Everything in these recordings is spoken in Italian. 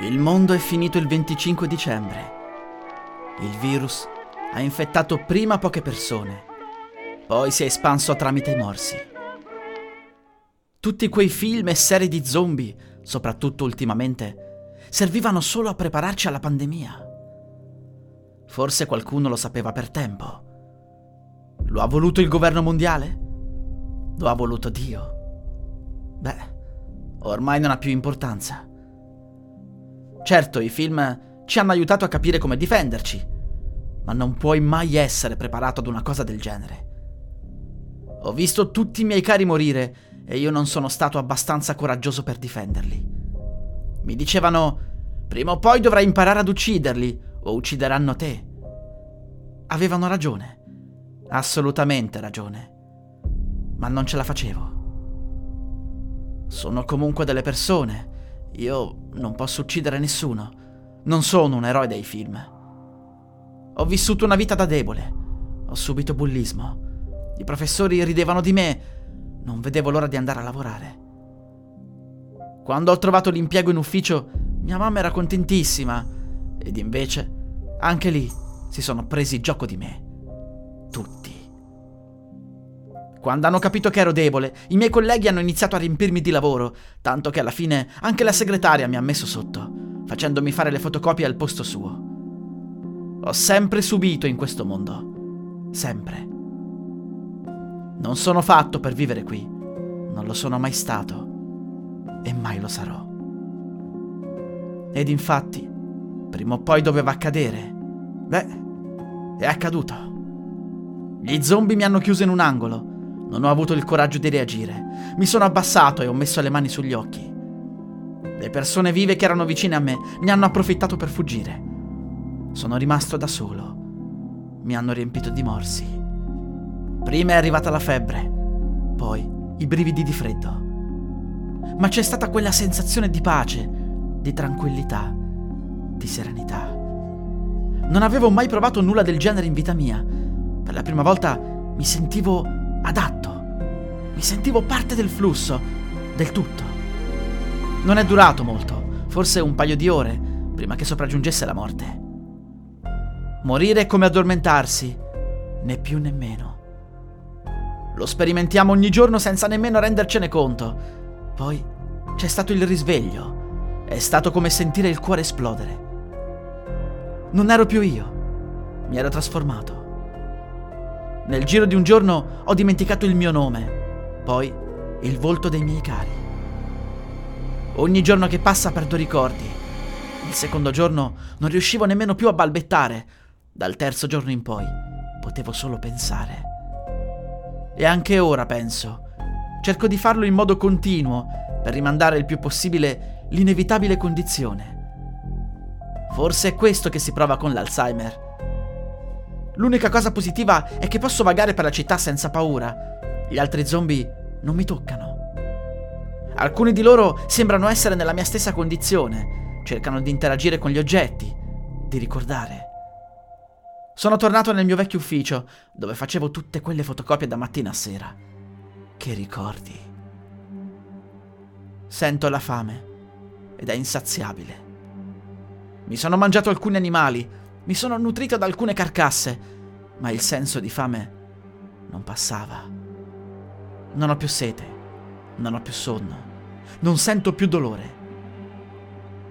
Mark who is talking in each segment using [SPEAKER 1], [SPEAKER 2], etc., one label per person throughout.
[SPEAKER 1] Il mondo è finito il 25 dicembre. Il virus ha infettato prima poche persone, poi si è espanso tramite i morsi. Tutti quei film e serie di zombie, soprattutto ultimamente, servivano solo a prepararci alla pandemia. Forse qualcuno lo sapeva per tempo. Lo ha voluto il governo mondiale? Lo ha voluto Dio? Beh, ormai non ha più importanza. Certo, i film ci hanno aiutato a capire come difenderci, ma non puoi mai essere preparato ad una cosa del genere. Ho visto tutti i miei cari morire e io non sono stato abbastanza coraggioso per difenderli. Mi dicevano, prima o poi dovrai imparare ad ucciderli o uccideranno te. Avevano ragione, assolutamente ragione, ma non ce la facevo. Sono comunque delle persone io non posso uccidere nessuno. Non sono un eroe dei film. Ho vissuto una vita da debole. Ho subito bullismo. I professori ridevano di me. Non vedevo l'ora di andare a lavorare. Quando ho trovato l'impiego in ufficio, mia mamma era contentissima. Ed invece, anche lì, si sono presi gioco di me. Tutti. Quando hanno capito che ero debole, i miei colleghi hanno iniziato a riempirmi di lavoro, tanto che alla fine anche la segretaria mi ha messo sotto, facendomi fare le fotocopie al posto suo. Ho sempre subito in questo mondo. Sempre. Non sono fatto per vivere qui. Non lo sono mai stato. E mai lo sarò. Ed infatti, prima o poi doveva accadere. Beh, è accaduto. Gli zombie mi hanno chiuso in un angolo non ho avuto il coraggio di reagire. Mi sono abbassato e ho messo le mani sugli occhi. Le persone vive che erano vicine a me ne hanno approfittato per fuggire. Sono rimasto da solo. Mi hanno riempito di morsi. Prima è arrivata la febbre, poi i brividi di freddo. Ma c'è stata quella sensazione di pace, di tranquillità, di serenità. Non avevo mai provato nulla del genere in vita mia. Per la prima volta mi sentivo adatto. Mi sentivo parte del flusso, del tutto. Non è durato molto, forse un paio di ore, prima che sopraggiungesse la morte. Morire è come addormentarsi, né più né meno. Lo sperimentiamo ogni giorno senza nemmeno rendercene conto. Poi c'è stato il risveglio. È stato come sentire il cuore esplodere. Non ero più io, mi ero trasformato. Nel giro di un giorno ho dimenticato il mio nome, poi il volto dei miei cari. Ogni giorno che passa perdo ricordi. Il secondo giorno non riuscivo nemmeno più a balbettare. Dal terzo giorno in poi potevo solo pensare. E anche ora penso. Cerco di farlo in modo continuo per rimandare il più possibile l'inevitabile condizione. Forse è questo che si prova con l'Alzheimer L'unica cosa positiva è che posso vagare per la città senza paura. Gli altri zombie non mi toccano. Alcuni di loro sembrano essere nella mia stessa condizione, cercano di interagire con gli oggetti, di ricordare. Sono tornato nel mio vecchio ufficio, dove facevo tutte quelle fotocopie da mattina a sera. Che ricordi. Sento la fame ed è insaziabile. Mi sono mangiato alcuni animali, mi sono nutrito da alcune carcasse, ma il senso di fame non passava. Non ho più sete, non ho più sonno, non sento più dolore.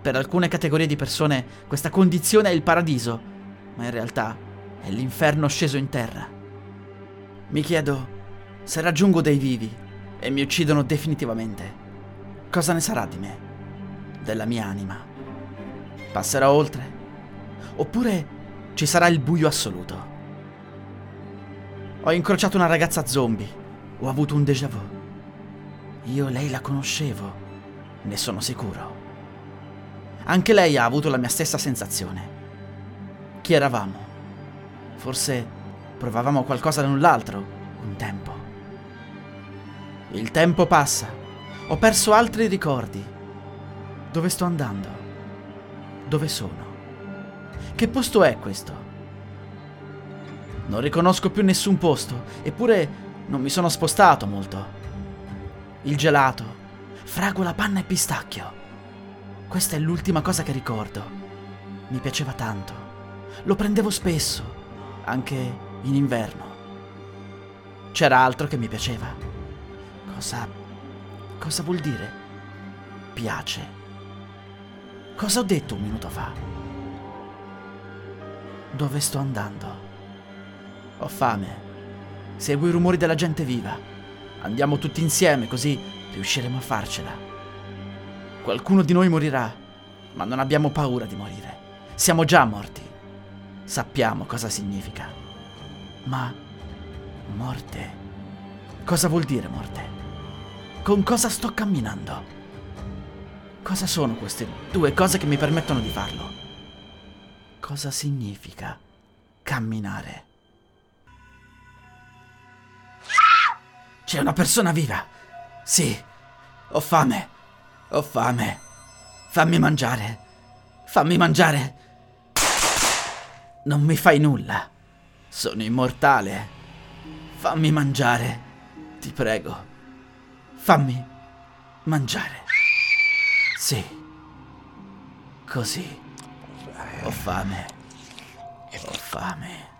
[SPEAKER 1] Per alcune categorie di persone questa condizione è il paradiso, ma in realtà è l'inferno sceso in terra. Mi chiedo, se raggiungo dei vivi e mi uccidono definitivamente, cosa ne sarà di me, della mia anima? Passerò oltre? Oppure ci sarà il buio assoluto. Ho incrociato una ragazza zombie, ho avuto un déjà vu. Io lei la conoscevo, ne sono sicuro. Anche lei ha avuto la mia stessa sensazione. Chi eravamo? Forse provavamo qualcosa da null'altro, un tempo. Il tempo passa, ho perso altri ricordi. Dove sto andando? Dove sono? Che posto è questo? Non riconosco più nessun posto, eppure non mi sono spostato molto. Il gelato, fragola, panna e pistacchio. Questa è l'ultima cosa che ricordo. Mi piaceva tanto. Lo prendevo spesso, anche in inverno. C'era altro che mi piaceva. Cosa... cosa vuol dire? Piace. Cosa ho detto un minuto fa? Dove sto andando? Ho fame. Seguo i rumori della gente viva. Andiamo tutti insieme così riusciremo a farcela. Qualcuno di noi morirà, ma non abbiamo paura di morire. Siamo già morti. Sappiamo cosa significa. Ma morte. Cosa vuol dire morte? Con cosa sto camminando? Cosa sono queste due cose che mi permettono di farlo? Cosa significa camminare? C'è una persona viva. Sì, ho fame. Ho fame. Fammi mangiare. Fammi mangiare. Non mi fai nulla. Sono immortale. Fammi mangiare. Ti prego. Fammi mangiare. Sì. Così. Ho fame. Ho fame.